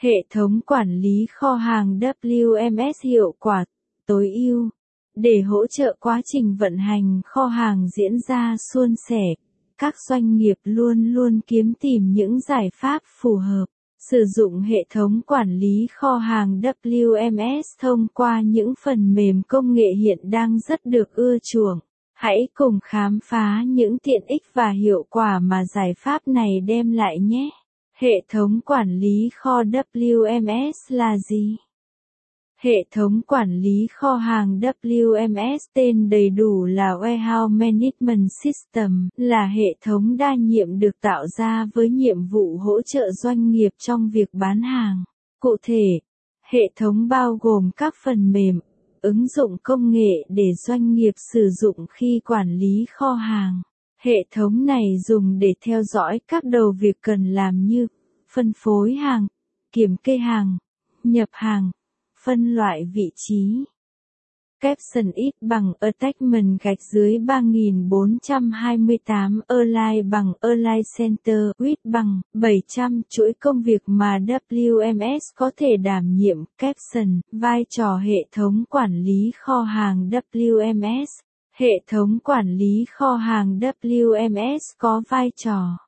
Hệ thống quản lý kho hàng WMS hiệu quả, tối ưu để hỗ trợ quá trình vận hành kho hàng diễn ra suôn sẻ. Các doanh nghiệp luôn luôn kiếm tìm những giải pháp phù hợp. Sử dụng hệ thống quản lý kho hàng WMS thông qua những phần mềm công nghệ hiện đang rất được ưa chuộng. Hãy cùng khám phá những tiện ích và hiệu quả mà giải pháp này đem lại nhé. Hệ thống quản lý kho WMS là gì? Hệ thống quản lý kho hàng WMS tên đầy đủ là Warehouse Management System, là hệ thống đa nhiệm được tạo ra với nhiệm vụ hỗ trợ doanh nghiệp trong việc bán hàng. Cụ thể, hệ thống bao gồm các phần mềm, ứng dụng công nghệ để doanh nghiệp sử dụng khi quản lý kho hàng. Hệ thống này dùng để theo dõi các đầu việc cần làm như phân phối hàng, kiểm kê hàng, nhập hàng, phân loại vị trí. Capson ít bằng attachment gạch dưới 3428 Align bằng Align Center width bằng 700 chuỗi công việc mà WMS có thể đảm nhiệm Capson vai trò hệ thống quản lý kho hàng WMS. Hệ thống quản lý kho hàng WMS có vai trò.